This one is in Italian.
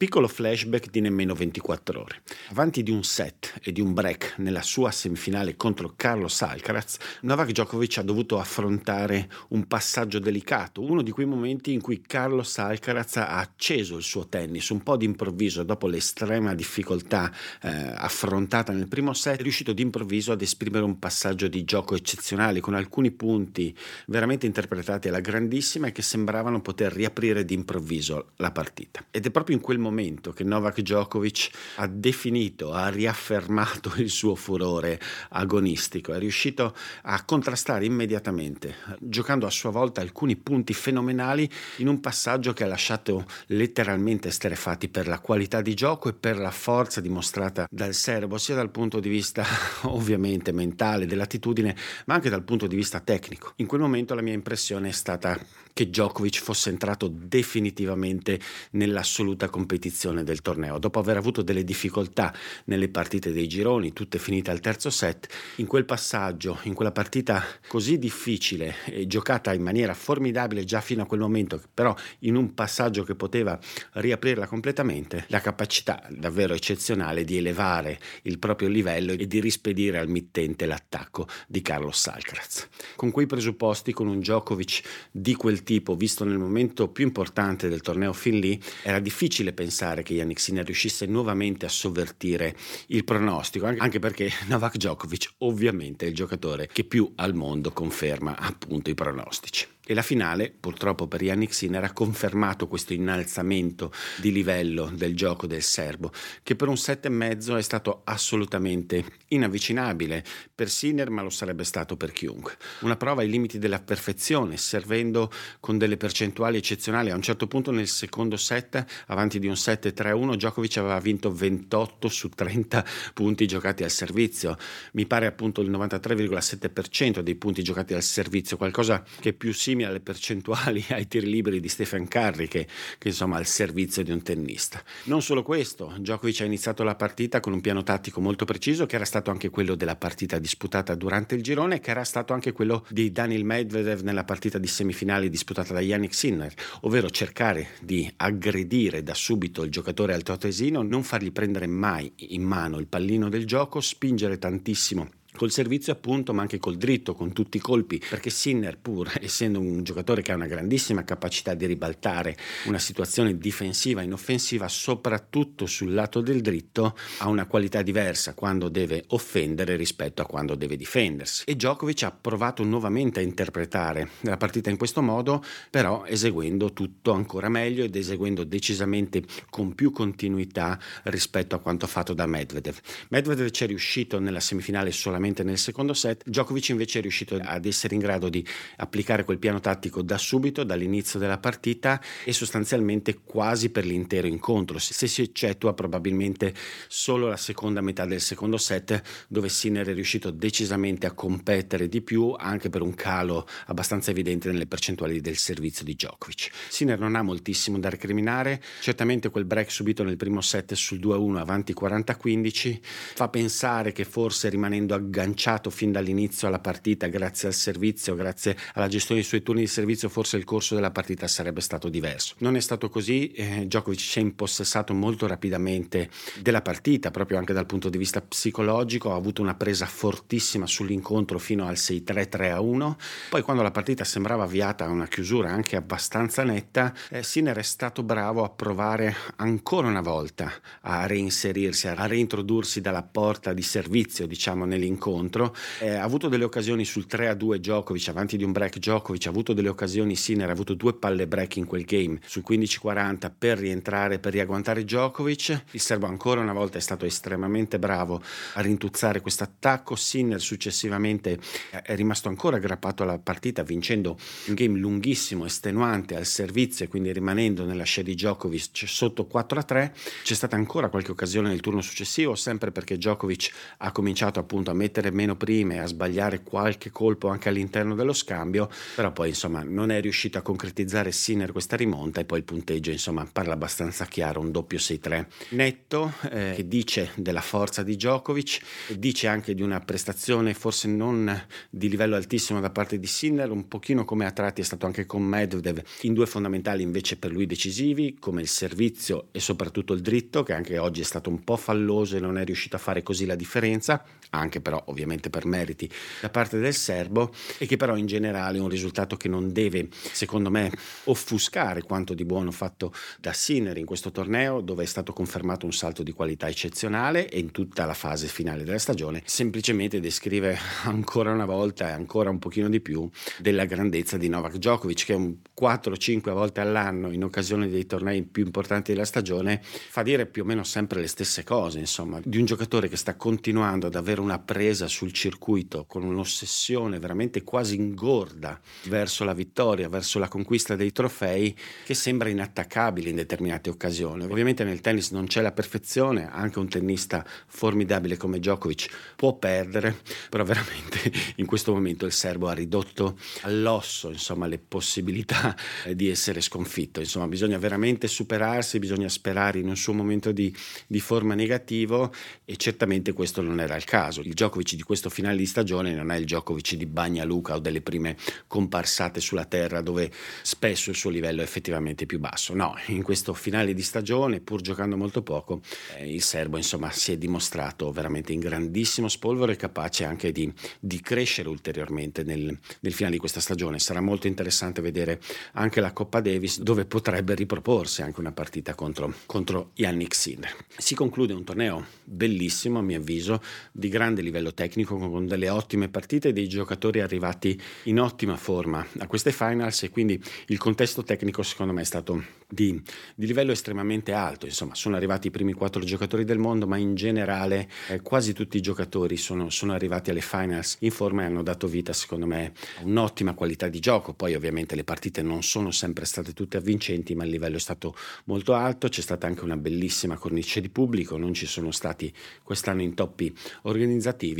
Piccolo flashback di nemmeno 24 ore. Avanti di un set e di un break nella sua semifinale contro Carlos Alcaraz, Novak Djokovic ha dovuto affrontare un passaggio delicato, uno di quei momenti in cui Carlos Alcaraz ha acceso il suo tennis un po' d'improvviso dopo l'estrema difficoltà eh, affrontata nel primo set, è riuscito d'improvviso ad esprimere un passaggio di gioco eccezionale con alcuni punti veramente interpretati alla grandissima e che sembravano poter riaprire d'improvviso la partita. Ed è proprio in quel momento momento che Novak Djokovic ha definito, ha riaffermato il suo furore agonistico, è riuscito a contrastare immediatamente, giocando a sua volta alcuni punti fenomenali in un passaggio che ha lasciato letteralmente esterefatti per la qualità di gioco e per la forza dimostrata dal serbo, sia dal punto di vista ovviamente mentale, dell'attitudine, ma anche dal punto di vista tecnico. In quel momento la mia impressione è stata che Djokovic fosse entrato definitivamente nell'assoluta competizione del torneo. Dopo aver avuto delle difficoltà nelle partite dei gironi, tutte finite al terzo set, in quel passaggio, in quella partita così difficile e giocata in maniera formidabile già fino a quel momento, però in un passaggio che poteva riaprirla completamente, la capacità davvero eccezionale di elevare il proprio livello e di rispedire al mittente l'attacco di Carlos Alcaraz. Con quei presupposti, con un Djokovic di quel tipo, tipo, visto nel momento più importante del torneo fin lì, era difficile pensare che Yannick Sinner riuscisse nuovamente a sovvertire il pronostico, anche perché Novak Djokovic ovviamente è il giocatore che più al mondo conferma appunto i pronostici. E la finale, purtroppo per Yannick Sinner, ha confermato questo innalzamento di livello del gioco del serbo, che per un set e mezzo è stato assolutamente inavvicinabile per Sinner, ma lo sarebbe stato per chiunque. Una prova ai limiti della perfezione, servendo con delle percentuali eccezionali. A un certo punto nel secondo set, avanti di un 7-3-1, Djokovic aveva vinto 28 su 30 punti giocati al servizio. Mi pare appunto il 93,7% dei punti giocati al servizio, qualcosa che è più simile simili alle percentuali ai tiri liberi di Stephen Curry che, che insomma al servizio di un tennista. Non solo questo, Djokovic ha iniziato la partita con un piano tattico molto preciso che era stato anche quello della partita disputata durante il girone che era stato anche quello di Daniel Medvedev nella partita di semifinali disputata da Yannick Sinner, ovvero cercare di aggredire da subito il giocatore altoatesino, non fargli prendere mai in mano il pallino del gioco, spingere tantissimo col servizio appunto ma anche col dritto con tutti i colpi perché Sinner pur essendo un giocatore che ha una grandissima capacità di ribaltare una situazione difensiva in offensiva soprattutto sul lato del dritto ha una qualità diversa quando deve offendere rispetto a quando deve difendersi. E Djokovic ha provato nuovamente a interpretare la partita in questo modo però eseguendo tutto ancora meglio ed eseguendo decisamente con più continuità rispetto a quanto fatto da Medvedev. Medvedev ci è riuscito nella semifinale solamente sicuramente nel secondo set. Djokovic invece è riuscito ad essere in grado di applicare quel piano tattico da subito, dall'inizio della partita e sostanzialmente quasi per l'intero incontro, se si eccettua probabilmente solo la seconda metà del secondo set dove Sinner è riuscito decisamente a competere di più anche per un calo abbastanza evidente nelle percentuali del servizio di Djokovic. Sinner non ha moltissimo da recriminare, certamente quel break subito nel primo set sul 2-1 avanti 40-15 fa pensare che forse rimanendo agganciato agganciato fin dall'inizio alla partita grazie al servizio, grazie alla gestione dei suoi turni di servizio, forse il corso della partita sarebbe stato diverso. Non è stato così, eh, Djokovic si è impossessato molto rapidamente della partita, proprio anche dal punto di vista psicologico, ha avuto una presa fortissima sull'incontro fino al 6-3-3-1, poi quando la partita sembrava avviata a una chiusura anche abbastanza netta, eh, Sinner è stato bravo a provare ancora una volta a reinserirsi, a reintrodursi dalla porta di servizio, diciamo, nell'incontro incontro. Eh, ha avuto delle occasioni sul 3-2 Djokovic, avanti di un break Djokovic, ha avuto delle occasioni Sinner, ha avuto due palle break in quel game sul 15-40 per rientrare, per riagguantare Djokovic. Il serbo ancora una volta è stato estremamente bravo a rintuzzare questo attacco. Sinner successivamente è rimasto ancora aggrappato alla partita vincendo un game lunghissimo, estenuante al servizio e quindi rimanendo nella scia di Djokovic sotto 4-3. C'è stata ancora qualche occasione nel turno successivo, sempre perché Djokovic ha cominciato appunto a mettere mettere meno prime, a sbagliare qualche colpo anche all'interno dello scambio, però poi insomma non è riuscito a concretizzare Sinner questa rimonta e poi il punteggio insomma parla abbastanza chiaro, un doppio 6-3 netto eh, che dice della forza di Djokovic, dice anche di una prestazione forse non di livello altissimo da parte di Sinner, un pochino come a tratti è stato anche con Medvedev, in due fondamentali invece per lui decisivi come il servizio e soprattutto il dritto che anche oggi è stato un po' falloso e non è riuscito a fare così la differenza, anche però ovviamente per meriti da parte del serbo e che però in generale è un risultato che non deve secondo me offuscare quanto di buono fatto da Sinner in questo torneo dove è stato confermato un salto di qualità eccezionale e in tutta la fase finale della stagione. Semplicemente descrive ancora una volta e ancora un pochino di più della grandezza di Novak Djokovic che un 4-5 volte all'anno in occasione dei tornei più importanti della stagione fa dire più o meno sempre le stesse cose insomma di un giocatore che sta continuando ad avere una presa sul circuito con un'ossessione veramente quasi ingorda verso la vittoria verso la conquista dei trofei che sembra inattaccabile in determinate occasioni. Ovviamente nel tennis non c'è la perfezione anche un tennista formidabile come Djokovic può perdere però veramente in questo momento il serbo ha ridotto all'osso insomma le possibilità di essere sconfitto. Insomma bisogna veramente superarsi bisogna sperare in un suo momento di, di forma negativo e certamente questo non era il caso. Il Djokovic di questo finale di stagione non è il Djokovic di Bagna Luca o delle prime comparsate sulla terra dove spesso il suo livello è effettivamente più basso no in questo finale di stagione pur giocando molto poco eh, il serbo insomma si è dimostrato veramente in grandissimo spolvero e capace anche di, di crescere ulteriormente nel, nel, finale di questa stagione. Sarà molto interessante vedere anche la Coppa Davis dove potrebbe riproporsi anche una partita contro, contro Yannick Sinner. Si conclude un torneo bellissimo a mio avviso, di grande livello tecnico con delle ottime partite e dei giocatori arrivati in ottima forma a queste finals e quindi il contesto tecnico secondo me è stato di, di livello estremamente alto, insomma sono arrivati i primi quattro giocatori del mondo ma in generale eh, quasi tutti i giocatori sono, sono arrivati alle finals in forma e hanno dato vita secondo me a un'ottima qualità di gioco, poi ovviamente le partite non sono sempre state tutte avvincenti ma il livello è stato molto alto, c'è stata anche una bellissima cornice di pubblico, non ci sono stati quest'anno intoppi organizzativi,